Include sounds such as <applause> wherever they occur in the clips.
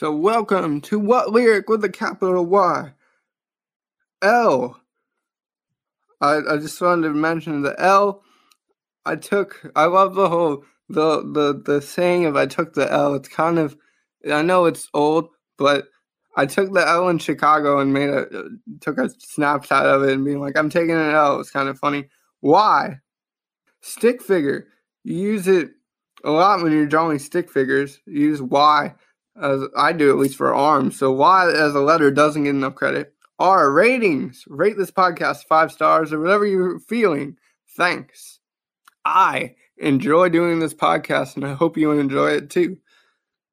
So, welcome to What Lyric with a capital Y? L. I, I just wanted to mention the L. I took, I love the whole, the, the, the saying of I took the L. It's kind of, I know it's old, but I took the L in Chicago and made a, took a snapshot of it and being like, I'm taking an L. It's kind of funny. Why? Stick figure. You use it a lot when you're drawing stick figures. You use Y as I do at least for arms. So Y as a letter doesn't get enough credit. R ratings. Rate this podcast five stars or whatever you're feeling. Thanks. I enjoy doing this podcast and I hope you enjoy it too.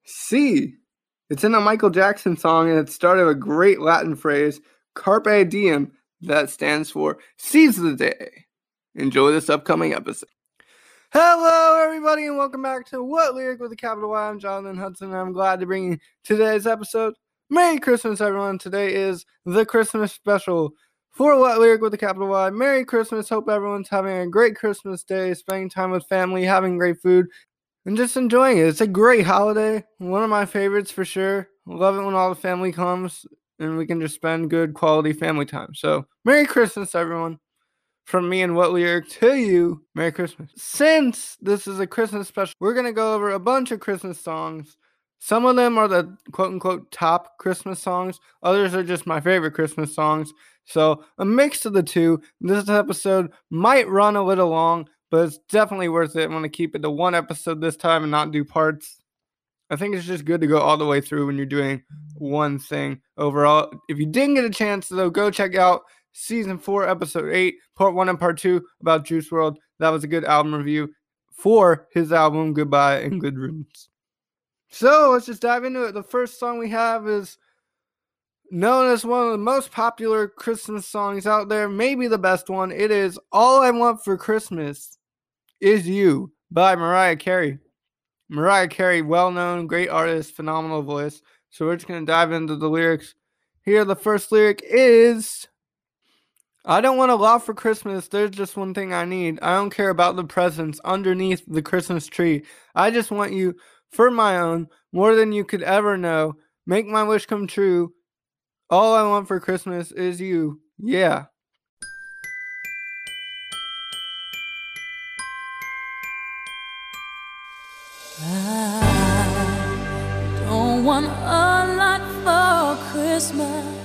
C. It's in a Michael Jackson song and it started a great Latin phrase, carpe diem, that stands for seize the day. Enjoy this upcoming episode. Hello, everybody, and welcome back to What Lyric with a capital Y. I'm Jonathan Hudson, and I'm glad to bring you today's episode. Merry Christmas, everyone. Today is the Christmas special for What Lyric with a capital Y. Merry Christmas. Hope everyone's having a great Christmas day, spending time with family, having great food, and just enjoying it. It's a great holiday. One of my favorites for sure. Love it when all the family comes and we can just spend good quality family time. So, Merry Christmas, everyone from me and what lyric to you. Merry christmas. Since this is a christmas special we're going to go over a bunch of christmas songs. Some of them are the quote unquote top christmas songs. Others are just my favorite christmas songs. So a mix of the two. This episode might run a little long but it's definitely worth it. I'm going to keep it to one episode this time and not do parts. I think it's just good to go all the way through when you're doing one thing. Overall if you didn't get a chance though go check out season four, episode eight, part one and part two about Juice WRLD. That was a good album review for his album Goodbye and Good Riddance. So let's just dive into it. The first song we have is known as one of the most popular Christmas songs out there, maybe the best one. It is All I Want for Christmas Is You by Mariah Carey. Mariah Carey, well known, great artist, phenomenal voice. So we're just going to dive into the lyrics. Here, the first lyric is I don't want a lot for Christmas. There's just one thing I need. I don't care about the presents underneath the Christmas tree. I just want you for my own, more than you could ever know. Make my wish come true. All I want for Christmas is you. Yeah. I don't want a lot for Christmas.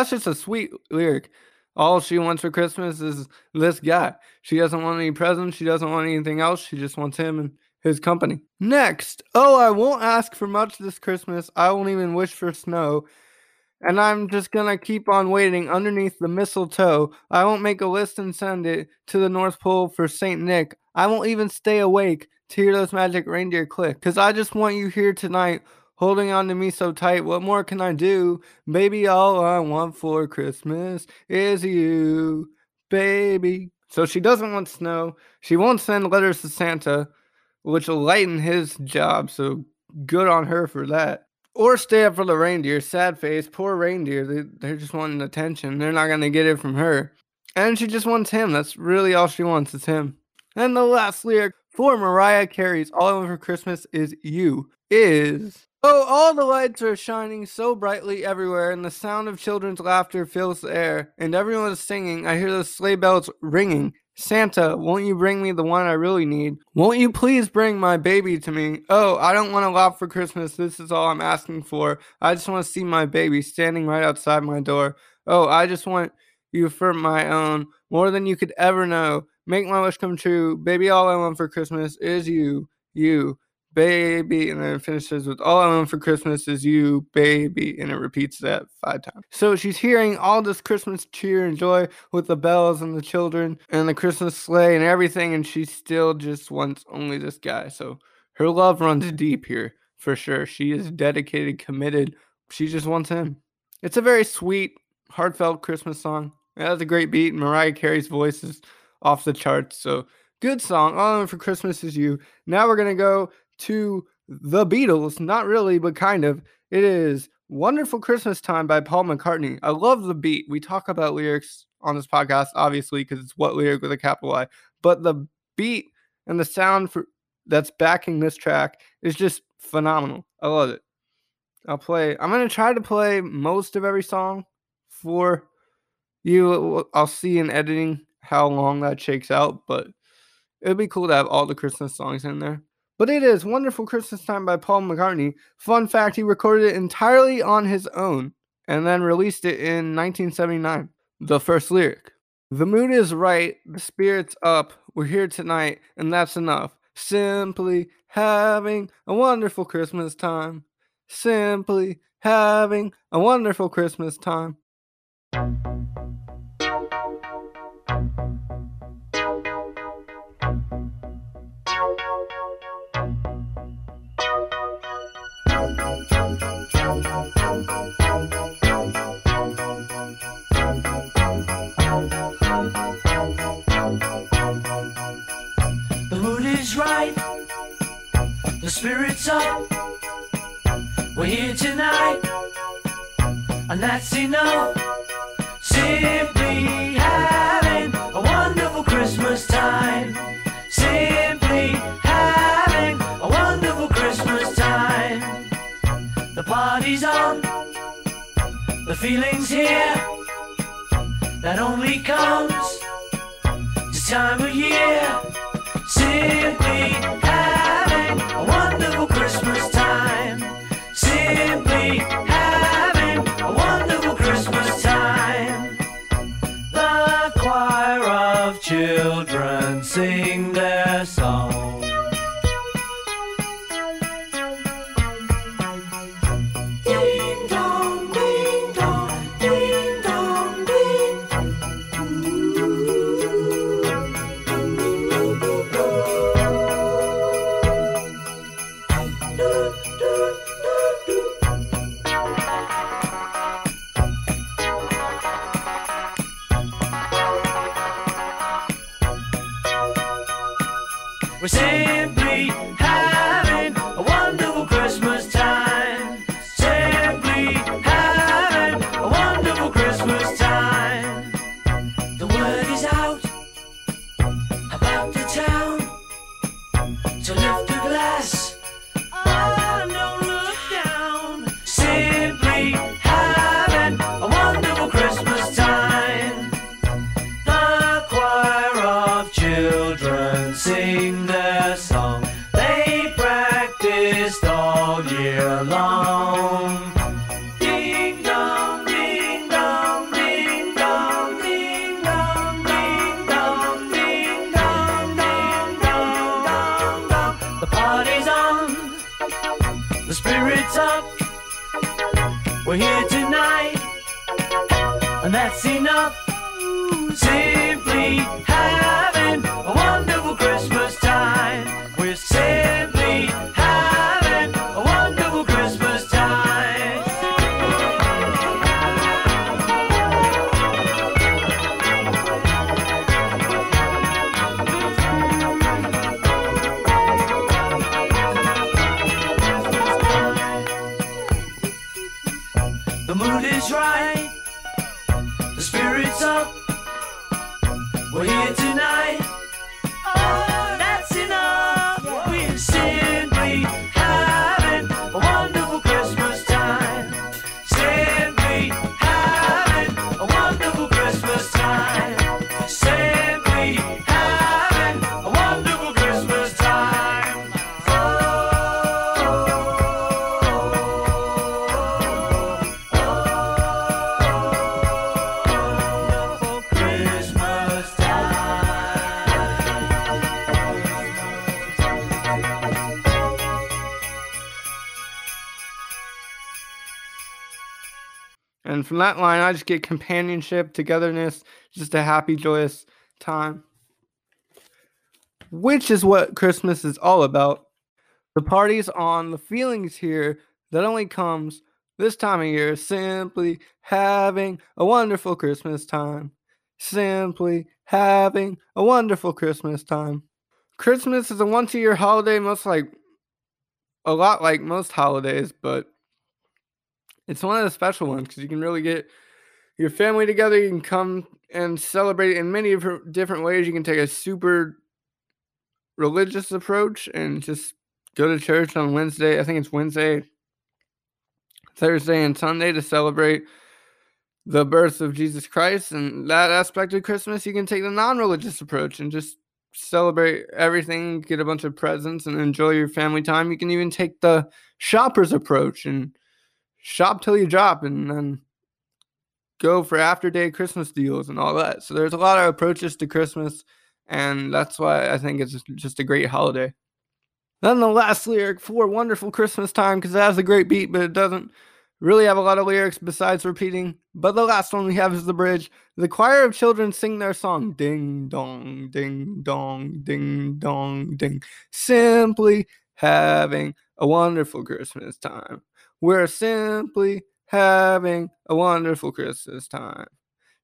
That's just a sweet lyric. All she wants for Christmas is this guy. She doesn't want any presents. She doesn't want anything else. She just wants him and his company. Next, oh, I won't ask for much this Christmas. I won't even wish for snow. And I'm just gonna keep on waiting underneath the mistletoe. I won't make a list and send it to the North Pole for St. Nick. I won't even stay awake to hear those magic reindeer click. Cause I just want you here tonight, holding on to me so tight. What more can I do? Baby, all I want for Christmas is you, baby. So she doesn't want snow. She won't send letters to Santa, which will lighten his job. So good on her for that. Or stay up for the reindeer. Sad face. Poor reindeer. They, they're just wanting attention. They're not going to get it from her. And she just wants him. That's really all she wants is him. And the last lyric for Mariah Carey's All Over for Christmas is You. Is. Oh, all the lights are shining so brightly everywhere, and the sound of children's laughter fills the air, and everyone is singing. I hear the sleigh bells ringing. Santa, won't you bring me the one I really need? Won't you please bring my baby to me? Oh, I don't want a lot for Christmas. This is all I'm asking for. I just want to see my baby standing right outside my door. Oh, I just want you for my own, more than you could ever know. Make my wish come true. Baby, all I want for Christmas is you. You baby, and then it finishes with all I want for Christmas is you, baby, and it repeats that five times. So she's hearing all this Christmas cheer and joy with the bells and the children and the Christmas sleigh and everything, and she still just wants only this guy. So her love runs deep here for sure. She is dedicated, committed. She just wants him. It's a very sweet, heartfelt Christmas song. It has a great beat, and Mariah Carey's voice is off the charts. So good song. All I want for Christmas is you. Now we're gonna go to the Beatles. Not really, but kind of. It is Wonderful Christmas Time by Paul McCartney. I love the beat. We talk about lyrics on this podcast, obviously, because it's what lyric with a capital I. But the beat and the sound for that's backing this track is just phenomenal. I love it. I'll play. I'm gonna try to play most of every song for you. I'll see in editing how long that shakes out, but it'd be cool to have all the Christmas songs in there. But it is Wonderful Christmas Time by Paul McCartney. Fun fact, he recorded it entirely on his own and then released it in 1979. The first lyric The mood is right, the spirit's up, we're here tonight, and that's enough. Simply having a wonderful Christmas time. Simply having a wonderful Christmas time. Spirits up. We're here tonight, and that's enough. Feeling's here. That only comes this time of year. Simply all year that line, I just get companionship, togetherness, just a happy, joyous time. Which is what Christmas is all about. The party's on, the feelings here that only comes this time of year, simply having a wonderful Christmas time. Simply having a wonderful Christmas time. Christmas is a once a year holiday, most like a lot like most holidays, but it's one of the special ones because you can really get your family together. You can come and celebrate in many different ways. You can take a super religious approach and just go to church on Wednesday. I think it's Wednesday, Thursday, and Sunday to celebrate the birth of Jesus Christ. And that aspect of Christmas, you can take the non religious approach and just celebrate everything, get a bunch of presents, and enjoy your family time. You can even take the shopper's approach and shop till you drop and then go for after day Christmas deals and all that. So there's a lot of approaches to Christmas, and that's why I think it's just- just a great holiday. Then the last lyric for Wonderful Christmas Time, because it has a great beat, but it doesn't really have a lot of lyrics besides repeating. But the last one we have is the bridge. The choir of children sing their song Ding dong, ding dong, ding dong, ding. Simply having a wonderful Christmas time. We're simply having a wonderful Christmas time.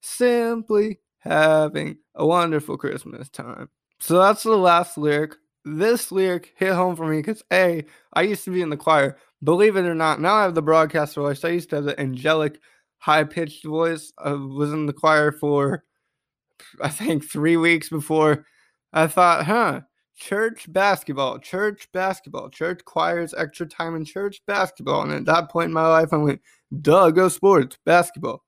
Simply having a wonderful Christmas time. So that's the last lyric. This lyric hit home for me because A, I used to be in the choir. Believe it or not, now I have the broadcaster voice. I used to have the angelic, high pitched voice. I was in the choir for, I think, three weeks before I thought, huh, church basketball, church basketball, church choirs, extra time in church basketball. And at that point in my life, I went, duh, go sports, basketball.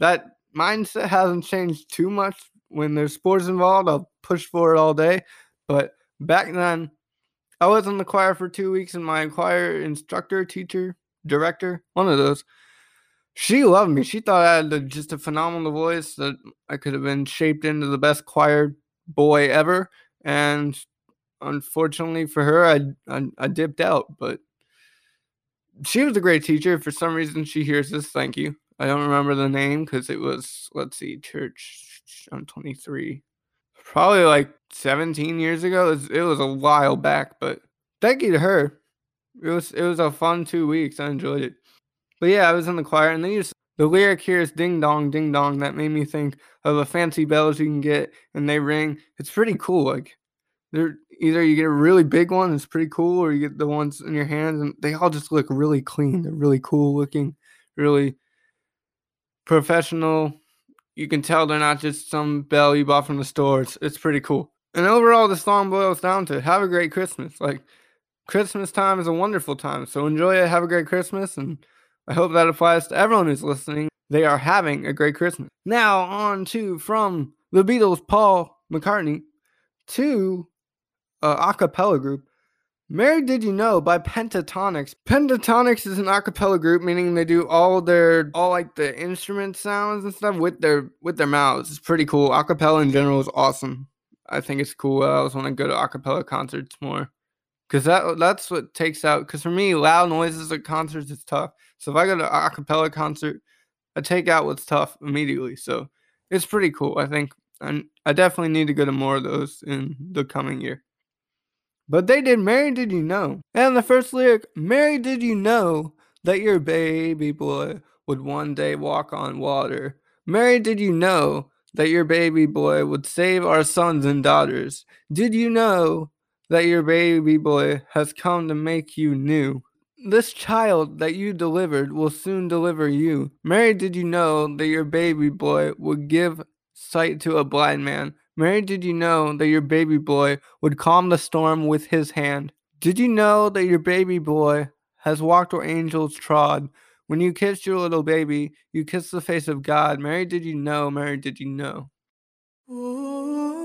That mindset hasn't changed too much. When there's sports involved, I'll push for it all day. But back then, I was in the choir for two weeks, and my choir instructor, teacher, director, one of those, she loved me. She thought I had just a phenomenal voice that I could have been shaped into the best choir boy ever. And unfortunately for her, I, I I dipped out. But she was a great teacher. For some reason, she hears this. Thank you. I don't remember the name because it was let's see, church. I'm 23, probably like 17 years ago. It was, it was a while back, but thank you to her. It was it was a fun two weeks. I enjoyed it. But yeah, I was in the choir, and then you the lyric here is "ding dong, ding dong." That made me think of the fancy bells you can get, and they ring. It's pretty cool. Like they're either you get a really big one, that's pretty cool, or you get the ones in your hands, and they all just look really clean. They're really cool looking, really professional. You can tell they're not just some bell you bought from the store. It's, it's pretty cool. And overall, the song boils down to have a great Christmas. Like Christmas time is a wonderful time, so enjoy it. Have a great Christmas, and I hope that applies to everyone who's listening. They are having a great Christmas. Now, on to from the Beatles, Paul McCartney, to uh, a cappella group. Mary Did You Know by Pentatonix. Pentatonix is an a cappella group, meaning they do all their all like the instrument sounds and stuff with their with their mouths. It's pretty cool. A cappella in general is awesome. I think it's cool. I always want to go to a cappella concerts more because that that's what takes out. Because for me, loud noises at concerts is tough. So if I go to a cappella concert, I take out what's tough immediately. So it's pretty cool. I think, and I definitely need to go to more of those in the coming year. But they did Mary Did You Know? And the first lyric, Mary Did You Know that your baby boy would one day walk on water? Mary Did You Know that your baby boy would save our sons and daughters? Did you know that your baby boy has come to make you new? This child that you delivered will soon deliver you. Mary, did you know that your baby boy would give sight to a blind man? Mary, did you know that your baby boy would calm the storm with his hand? Did you know that your baby boy has walked where angels trod? When you kissed your little baby, you kissed the face of God. Mary, did you know? Mary, did you know? Mary,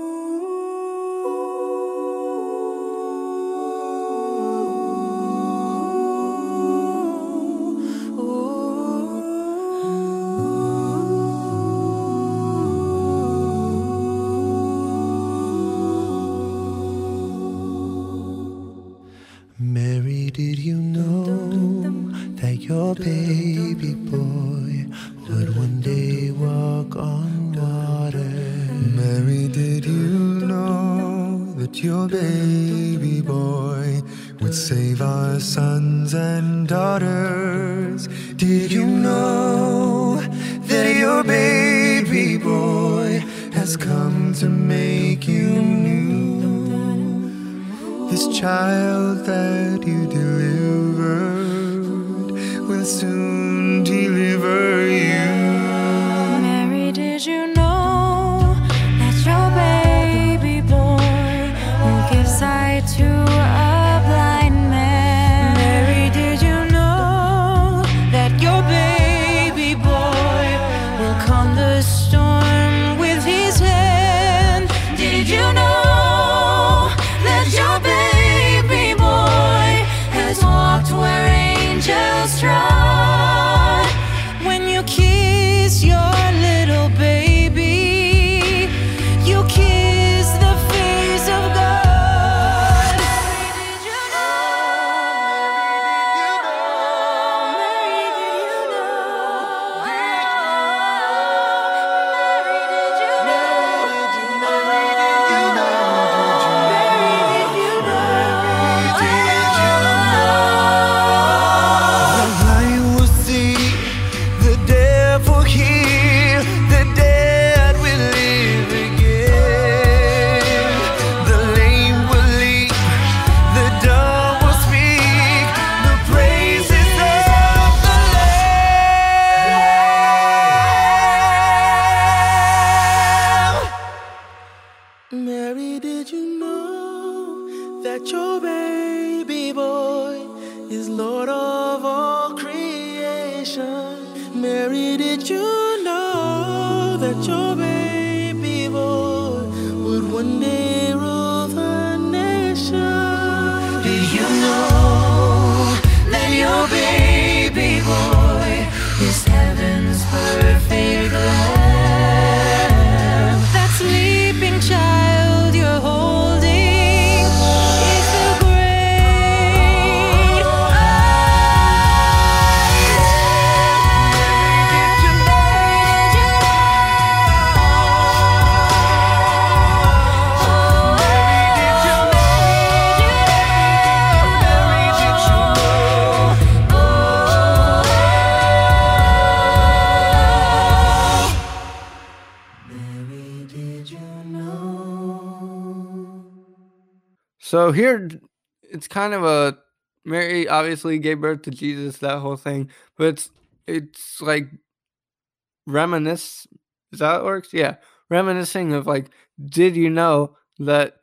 So here, it's kind of a Mary obviously gave birth to Jesus, that whole thing, but it's it's like reminisce. Is that works? Yeah, reminiscing of like, did you know that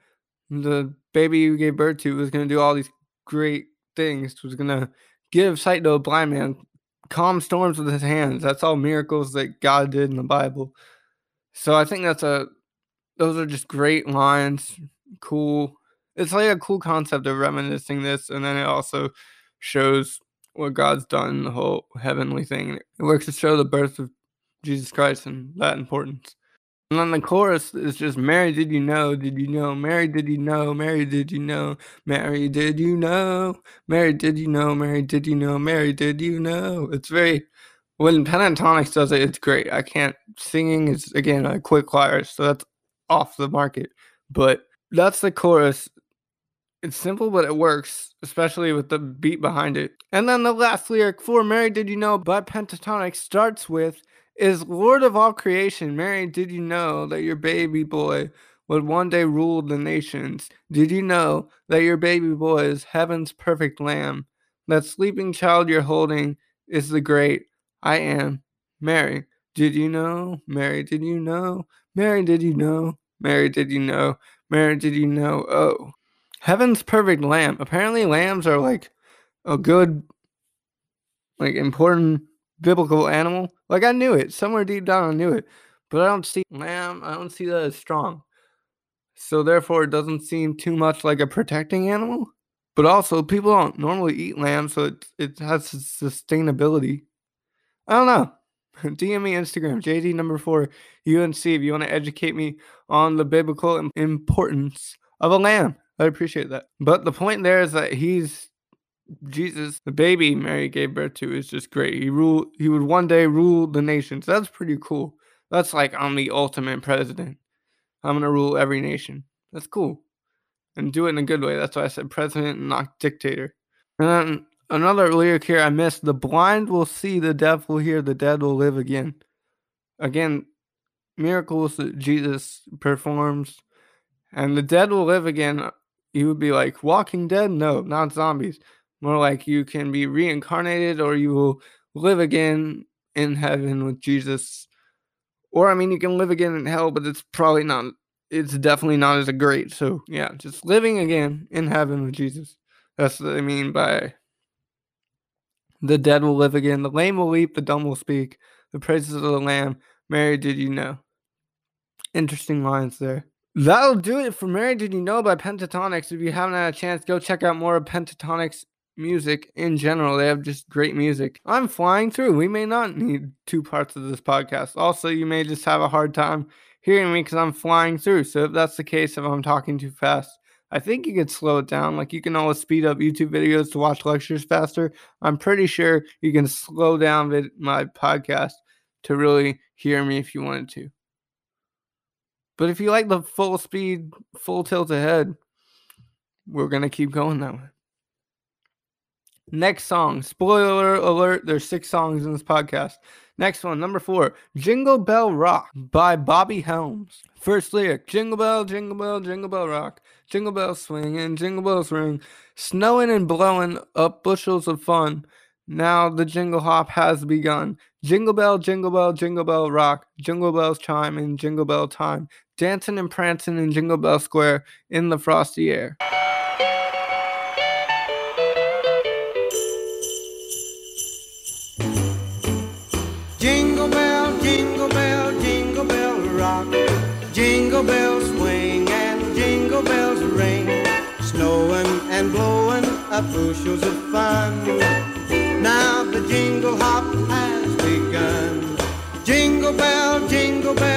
the baby you gave birth to was to do all these great things? Was to give sight to a blind man, calm storms with his hands. That's all miracles that God did in the Bible. So I think that's a those are just great lines, cool. It's like a cool concept of reminiscing this, and then it also shows what God's done, the whole heavenly thing. It works to show the birth of Jesus Christ and that importance. And then the chorus is just Mary, did you know? Did you know? Mary, did you know? Mary, did you know? Mary, did you know? Mary, did you know? Mary, did you know? Mary, did you know? It's very when Pentatonix does it, it's great. I can't singing is again a quick choir, so that's off the market. But that's the chorus. It's simple, but it works, especially with the beat behind it. And then the last lyric for Mary Did You Know but Pentatonic starts with is Lord of all creation. Mary, did you know that your baby boy would one day rule the nations? Did you know that your baby boy is heaven's perfect lamb? That sleeping child you're holding is the great I am Mary. Did you know? Mary, did you know? Mary, did you know? Mary, did you know? Mary, did you know? Oh. Heaven's perfect lamb. Apparently, lambs are like a good, like important biblical animal. Like I knew it somewhere deep down, I knew it, but I don't see lamb. I don't see that as strong. So therefore, it doesn't seem too much like a protecting animal. But also, people don't normally eat lamb, so it it has sustainability. I don't know. <laughs> DM me Instagram, JD number four UNC, if you want to educate me on the biblical importance of a lamb. I appreciate that. But the point there is that he's Jesus, the baby Mary gave birth to, is just great. He rule. He would one day rule the nations. That's pretty cool. That's like I'm the ultimate president. I'm gonna rule every nation. That's cool, and do it in a good way. That's why I said president not dictator. And another lyric here I missed: "The blind will see, the deaf will hear, the dead will live again." Again, miracles that Jesus performs, and the dead will live again. You would be like Walking Dead? No, not zombies. More like you can be reincarnated or you will live again in heaven with Jesus. Or, I mean, you can live again in hell, but it's probably not, it's definitely not as great. So, yeah, just living again in heaven with Jesus. That's what I mean by the dead will live again, the lame will leap, the dumb will speak, the praises of the Lamb. Mary, did you know? Interesting lines there. That'll do it for Mary Did You Know by Pentatonix. If you haven't had a chance, go check out more of Pentatonix music in general. They have just great music. I'm flying through. We may not need two parts of this podcast. Also, you may just have a hard time hearing me because I'm flying through. So if that's the case, if I'm talking too fast, I think you could slow it down. Like you can always speed up YouTube videos to watch lectures faster. I'm pretty sure you can slow down vid- my podcast to really hear me if you wanted to. But if you like the full speed, full tilt ahead, we're going to keep going that way. Next song, spoiler alert, there's six songs in this podcast. Next one, number four, Jingle Bell Rock by Bobby Helms. First lyric, Jingle Bell, Jingle Bell, Jingle Bell Rock, Jingle Bells swinging, Jingle Bells ring, snowing and blowing up bushels of fun. Now the jingle hop has begun. Jingle bell, jingle bell, jingle bell rock, jingle bells chime in jingle bell time, dancing and prancing in Jingle Bell Square in the frosty air. Jingle bell, jingle bell, jingle bell rock. Jingle bells swing and jingle bells ring, snowing and blowing up bushels of fun. Now the jingle hop has begun. Jingle bell, jingle bell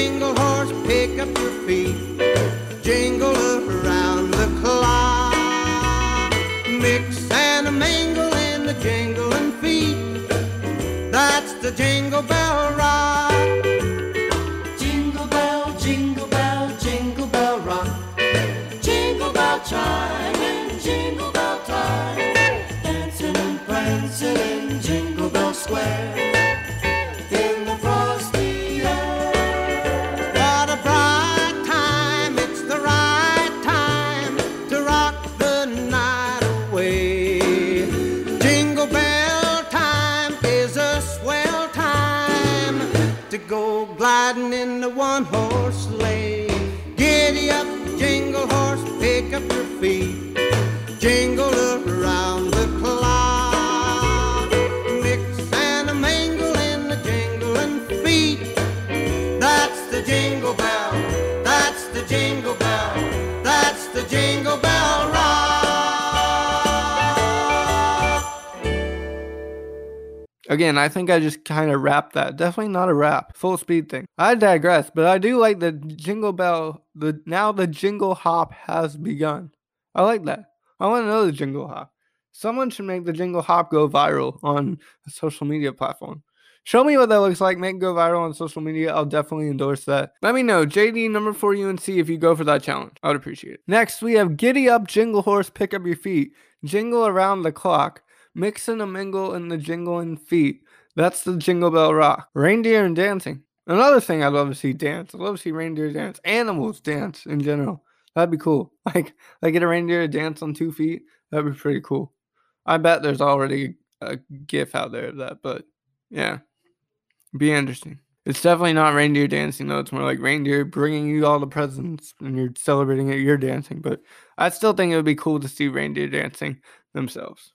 jingle horse, pick up your feet. Jingle around the clock. Mix and a mingle in the jingling feet. That's the jingle bell rock. Jingle bell, jingle bell, jingle bell rock. Jingle bell chime Again, I think I just kind of rapped that. Definitely not a rap, full speed thing. I digress, but I do like the jingle bell. The now the jingle hop has begun. I like that. I want the jingle hop. Someone should make the jingle hop go viral on a social media platform. Show me what that looks like. Make it go viral on social media. I'll definitely endorse that. Let me know, JD number four UNC, if you go for that challenge. I would appreciate it. Next, we have Giddy Up, Jingle Horse, Pick Up Your Feet, Jingle Around the Clock, Mix and a Mingle in the Jingling Feet. That's the Jingle Bell Rock. Reindeer and dancing. Another thing I'd love to see dance. I'd love to see reindeer dance. Animals dance in general. That'd be cool. <laughs> Like, like get a reindeer to dance on two feet. That'd be pretty cool. I bet there's already a gif out there of that, but yeah, be interesting. It's definitely not reindeer dancing though. It's more like reindeer bringing you all the presents and you're celebrating it. You're dancing, but I still think it would be cool to see reindeer dancing themselves.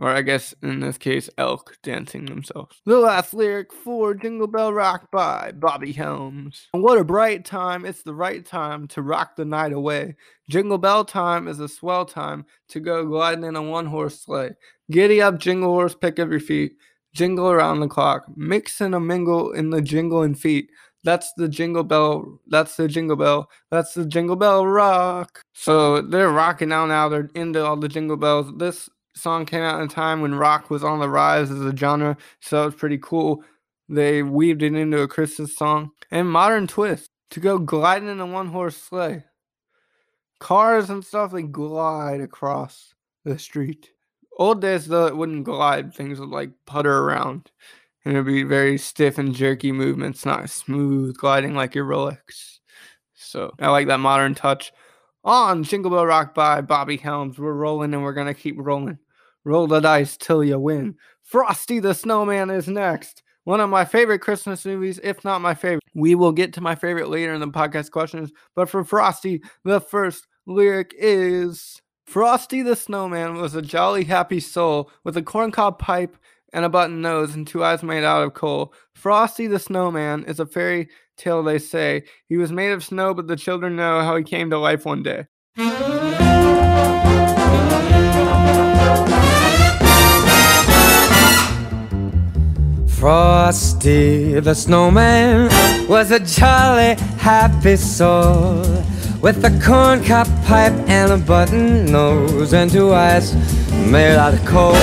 Or I guess in this case, elk dancing themselves. The last lyric for Jingle Bell Rock by Bobby Helms. What a bright time. It's the right time to rock the night away. Jingle Bell time is a swell time to go gliding in a one horse sleigh. Giddy up, jingle horse, pick up your feet. Jingle around the clock. Mix and a mingle in the jingling feet. That's the jingle bell. That's the jingle bell. That's the jingle bell rock. So they're rocking out now. They're into all the jingle bells. This song came out in a time when rock was on the rise as a genre, so it was pretty cool. They weaved it into a Christmas song and modern twist to go gliding in a one horse sleigh. Cars and stuff they glide across the street. Old days though it wouldn't glide, things would like putter around. And it'd be very stiff and jerky movements, not smooth gliding like your Rolex. So I like that modern touch. On Jingle Bell Rock by Bobby Helms. We're rolling and we're gonna keep rolling. Roll the dice till you win. Frosty the Snowman is next. One of my favorite Christmas movies, if not my favorite. We will get to my favorite later in the podcast questions, but for Frosty, the first lyric is Frosty the Snowman was a jolly, happy soul with a corncob pipe and a button nose and two eyes made out of coal. Frosty the Snowman is a fairy tale, they say. He was made of snow, but the children know how he came to life one day. Frosty the snowman was a jolly, happy soul with a corncob pipe and a button nose and two eyes made out of coal.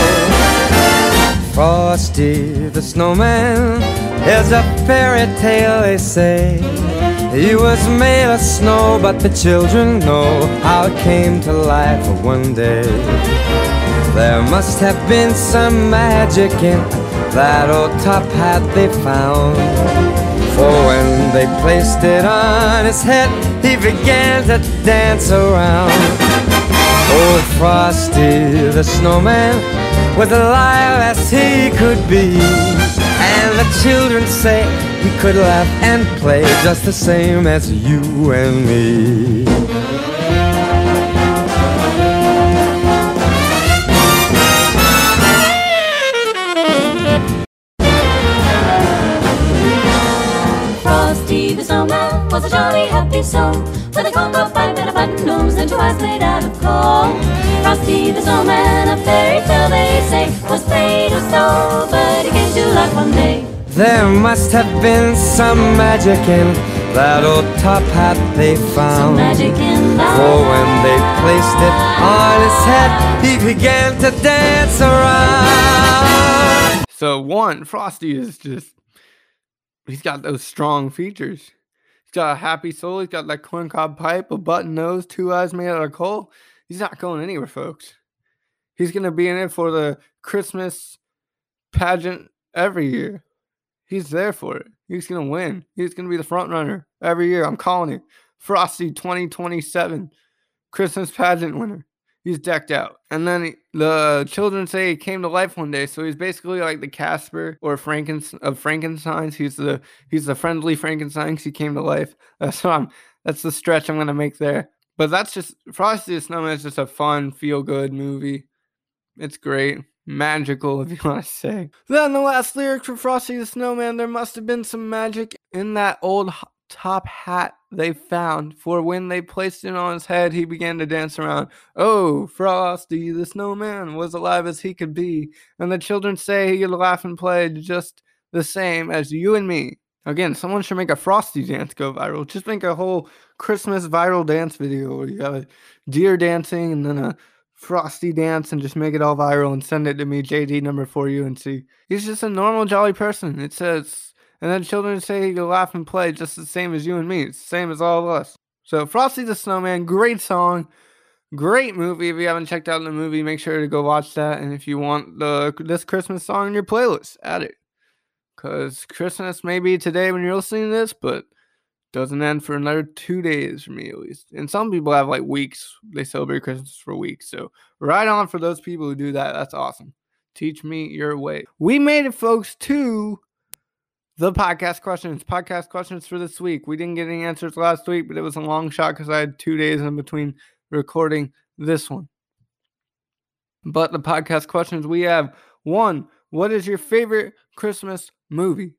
Frosty the snowman is a fairy tale, they say. He was made of snow, but the children know how it came to life one day. There must have been some magic in that old top hat they found. For when they placed it on his head, he began to dance around. Old Frosty the snowman was alive as he could be. And the children say he could laugh and play just the same as you and me. Snowman was a jolly happy soul with a corncob pipe and a button nose and two eyes made out of coal. Frosty the snowman, a fairy tale they say, was made of snow, but he came to life one day. There must have been some magic in that old top hat they Some found. magic in that. For when they placed it on his head, he began to dance around. So one, Frosty is just he's got those strong features. He's got a happy soul, he's got that corncob pipe, a button nose, two eyes made out of coal. He's not going anywhere, folks. He's gonna be in it for the Christmas pageant every year. He's there for it. He's gonna win. He's gonna be the front runner every year. I'm calling it. Frosty 2027 Christmas pageant winner. He's decked out. And then he- the children say he came to life one day, so he's basically like the Casper or Franken of Frankenstein's. He's the he's the friendly Frankenstein 'cause he came to life. <laughs> That's what I'm. That's the stretch I'm gonna make there. But that's just Frosty the Snowman is just a fun, feel good movie. It's great. Magical, if you <laughs> want to say. Then the last lyric for Frosty the Snowman there must have been some magic in that old top hat they found, for when they placed it on his head, he began to dance around. Oh, Frosty the Snowman was alive as he could be, and the children say he could laugh and play just the same as you and me. Again, someone should make a Frosty dance go viral. Just make a whole Christmas viral dance video where you have a deer dancing and then a frosty dance and just make it all viral and send it to me, JD number four UNC. He's just a normal, jolly person. It says, and then children say can laugh and play just the same as you and me. It's the same as all of us. So Frosty the Snowman, great song, great movie. If you haven't checked out the movie, make sure to go watch that. And if you want the this Christmas song in your playlist, add it. Cause Christmas may be today when you're listening to this, but doesn't end for another two days for me at least. And some people have like weeks. They celebrate Christmas for weeks. So right on for those people who do that. That's awesome. Teach me your way. We made it, folks, to the podcast questions. Podcast questions for this week. We didn't get any answers last week, but it was a long shot because I had two days in between recording this one. But the podcast questions we have one, what is your favorite Christmas movie?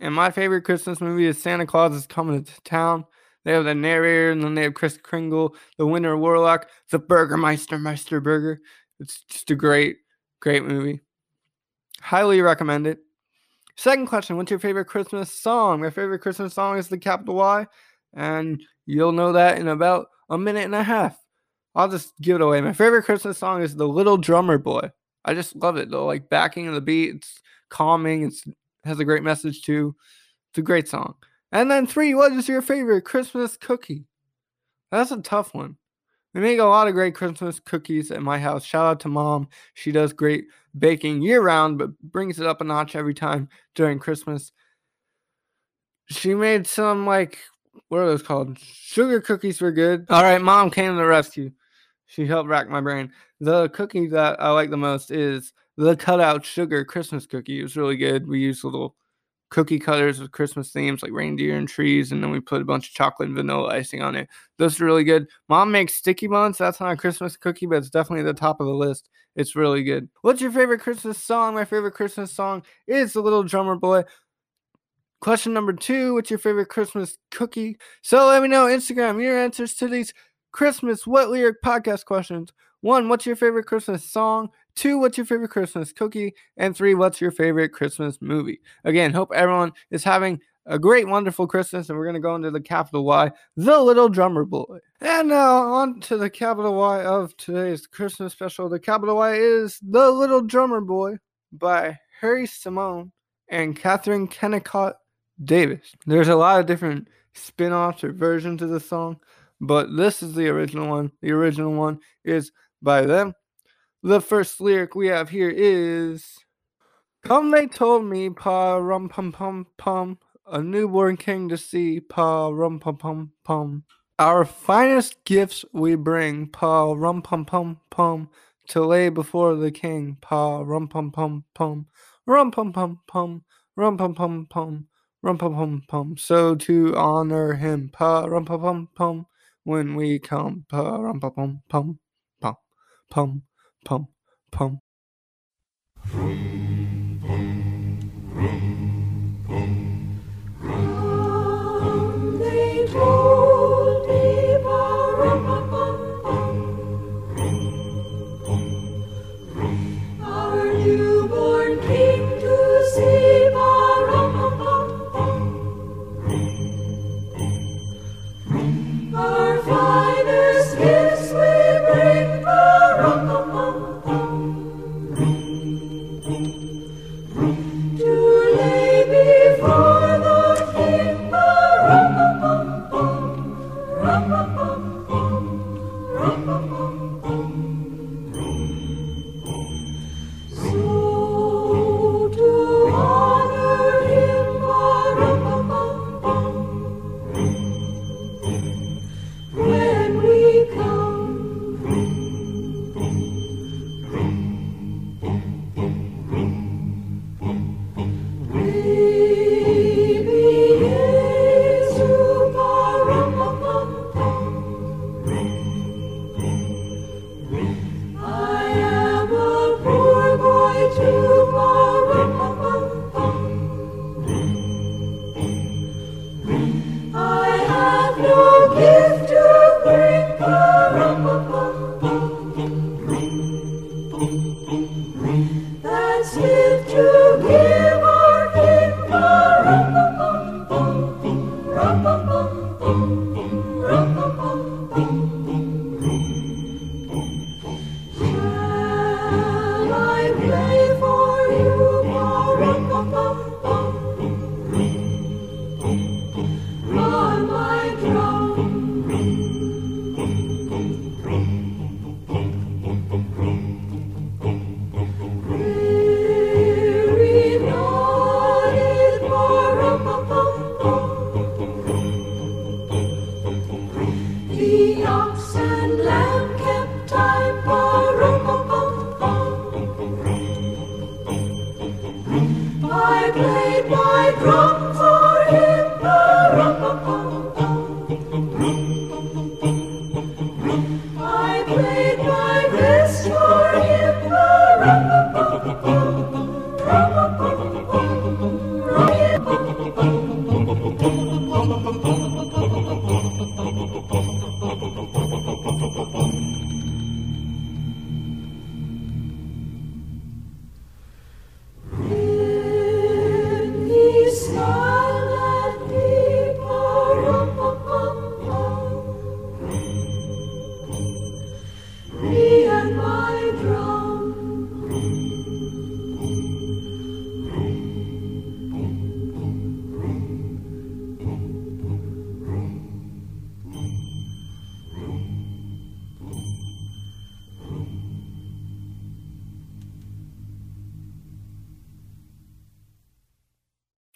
And my favorite Christmas movie is Santa Claus is Coming to Town. They have the narrator, and then they have Kris Kringle, the Winter Warlock, the Burgermeister Meister Burger. It's just a great, great movie. Highly recommend it. Second question What's your favorite Christmas song? My favorite Christmas song is the capital Y, and you'll know that in about a minute and a half. I'll just give it away. My favorite Christmas song is The Little Drummer Boy. I just love it though. Like backing of the beat, it's calming, it's has a great message too. It's a great song. And then three, what is your favorite Christmas cookie? That's a tough one. We make a lot of great Christmas cookies at my house. Shout out to mom. She does great baking year round, but brings it up a notch every time during Christmas. She made some like what are those called? Sugar cookies were good. All right, mom came to the rescue. She helped rack my brain. The cookie that I like the most is the cutout sugar Christmas cookie. It was really good. We used little cookie cutters with Christmas themes like reindeer and trees, and then we put a bunch of chocolate and vanilla icing on it. Those are really good. Mom makes sticky buns. That's not a Christmas cookie, but it's definitely at the top of the list. It's really good. What's your favorite Christmas song? My favorite Christmas song is The Little Drummer Boy. Question number two What's your favorite Christmas cookie? So let me know Instagram your answers to these Christmas What Lyric podcast questions. One, what's your favorite Christmas song? Two, what's your favorite Christmas cookie? And three, what's your favorite Christmas movie? Again, hope everyone is having a great, wonderful Christmas, and we're going to go into the capital Y, the little drummer boy. And now on to the capital Y of today's Christmas special. The capital Y is The Little Drummer Boy by Harry Simeone and Katherine Kennicott Davis. There's a lot of different spin offs or versions of the song, but this is the original one. The original one is by them. The first lyric we have here is Come they told me, pa rum pum pum pum, a newborn king to see, pa rum pum pum pum. Our finest gifts we bring, pa rum pum pum pum, to lay before the king, pa rum pum pum pum, rum pum pum pum, rum pum pum pum, rum pum pum pum. So to honor him, pa rum pum pum pum, when we come, pa rum pum pum pum, pum pum pum pum.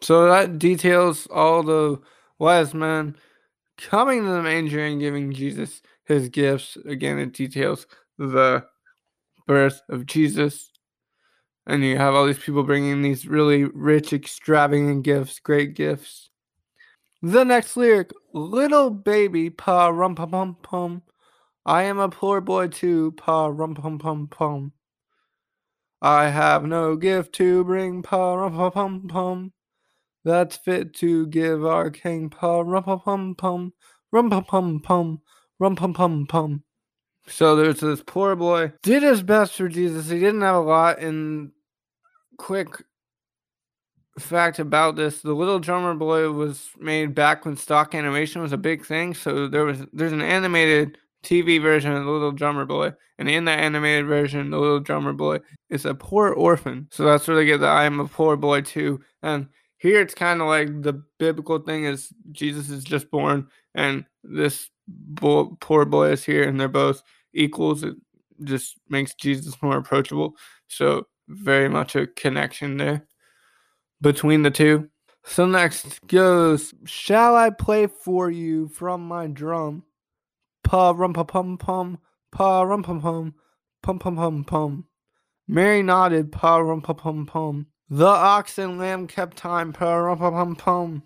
So that details all the wise men coming to the manger and giving Jesus his gifts. Again, it details the birth of Jesus. And you have all these people bringing these really rich, extravagant gifts, great gifts. The next lyric Little baby, pa rum pum pum pum. I am a poor boy too, pa rum pum pum pum. I have no gift to bring, pa rum pum pum pum. That's fit to give our king pa rum pum pum pum, rum pum pum pum, rum pum pum pum. So there's this poor boy did his best for Jesus. He didn't have a lot. And quick fact about this: the Little Drummer Boy was made back when stock animation was a big thing. So there was there's an animated TV version of the Little Drummer Boy, and in that animated version, the Little Drummer Boy is a poor orphan. So that's where they get the "I am a poor boy too." And here it's kind of like the biblical thing is Jesus is just born, and this poor boy is here, and they're both equals. It just makes Jesus more approachable. So very much a connection there between the two. So next goes, Shall I play for you from my drum? Pa rum pa pum pum, pa rum pum pum, pum pum pum pum. Mary nodded, pa rum pa pum pum. The ox and lamb kept time.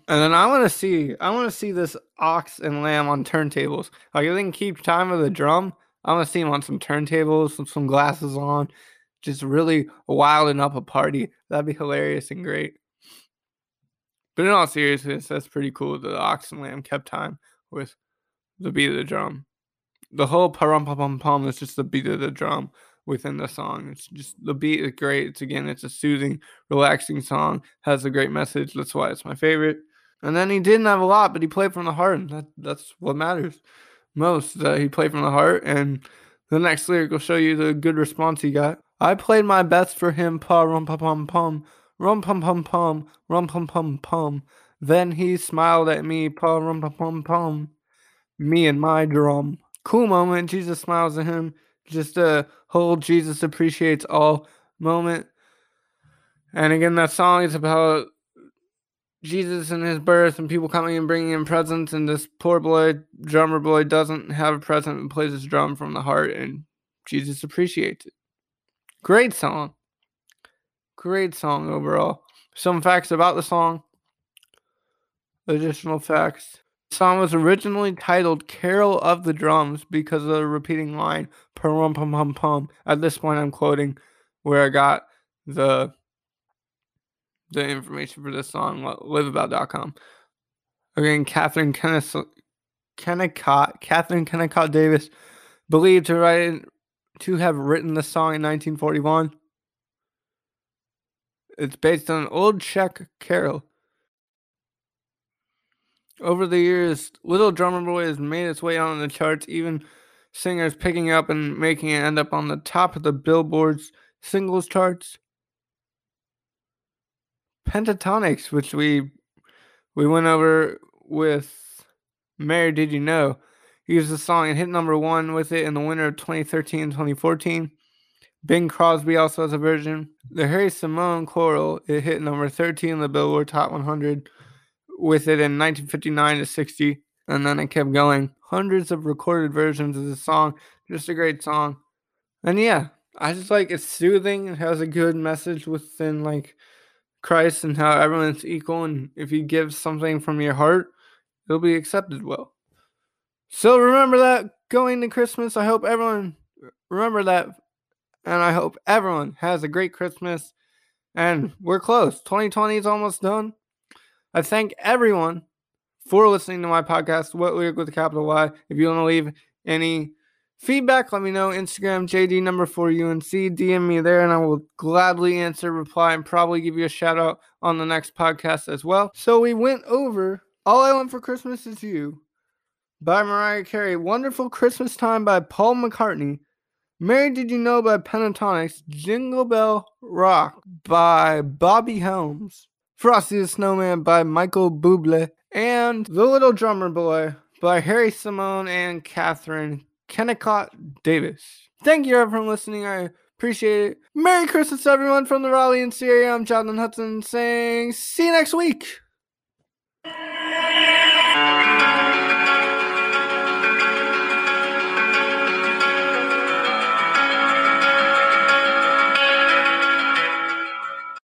And then I want to see, I want to see this ox and lamb on turntables. Like if they can keep time with the drum, I want to see him on some turntables, with some glasses on, just really wilding up a party. That'd be hilarious and great. But in all seriousness, that's pretty cool. that The ox and lamb kept time with the beat of the drum. The whole parum pum pum is just the beat of the drum within the song. It's just the beat is great. It's again, it's a soothing, relaxing song. Has a great message. That's why it's my favorite. And then he didn't have a lot, but he played from the heart. And that that's what matters most. That he played from the heart. And the next lyric will show you the good response he got. I played my best for him, pa rum pum pum pum, rum pum pum pum, rum pum pum pum. Then he smiled at me, pa rum pum pum pum. Me and my drum. Cool moment. Jesus smiles at him. Just a whole Jesus appreciates all moment. And again, that song is about Jesus and his birth and people coming and bringing him presents. And this poor boy, drummer boy, doesn't have a present and plays his drum from the heart. And Jesus appreciates it. Great song. Great song overall. Some facts about the song. Additional facts. Song was originally titled Carol of the Drums because of the repeating line, pum pum pum pum. At this point, I'm quoting where I got the the information for this song, liveabout.com. Again, Katherine Kennicott, Katherine Kennicott Davis, believed to write to have written the song in 1941. It's based on an old Czech carol. Over the years, Little Drummer Boy has made its way on the charts, even singers picking up and making it end up on the top of the Billboard's singles charts. Pentatonix, which we we went over with Mary Did You Know, used the song and hit number one with it in the winter of 2013 and 2014. Bing Crosby also has a version. The Harry Simeone Chorale, it hit number 13 in the Billboard Top 100 with it in 1959 to 60. And then it kept going. Hundreds of recorded versions of the song. Just a great song. And yeah, I just like it's soothing. It has a good message within like Christ and how everyone's equal. And if you give something from your heart, it'll be accepted well. So remember that going to Christmas. I hope everyone remember that. And I hope everyone has a great Christmas. And we're close. 2020 is almost done. I thank everyone for listening to my podcast, What Lyric with a capital Y. If you want to leave any feedback, let me know. Instagram, JD number four UNC. DM me there and I will gladly answer, reply, and probably give you a shout out on the next podcast as well. So we went over All I Want for Christmas Is You by Mariah Carey, Wonderful Christmas Time by Paul McCartney, Mary Did You Know by Pentatonix, Jingle Bell Rock by Bobby Helms, Frosty the Snowman by Michael Bublé, and The Little Drummer Boy by Harry Simeone and Katherine Kennicott Davis. Thank you everyone for listening. I appreciate it. Merry Christmas, everyone, from the Raleigh and area. I'm Jonathan Hudson saying, see you next week.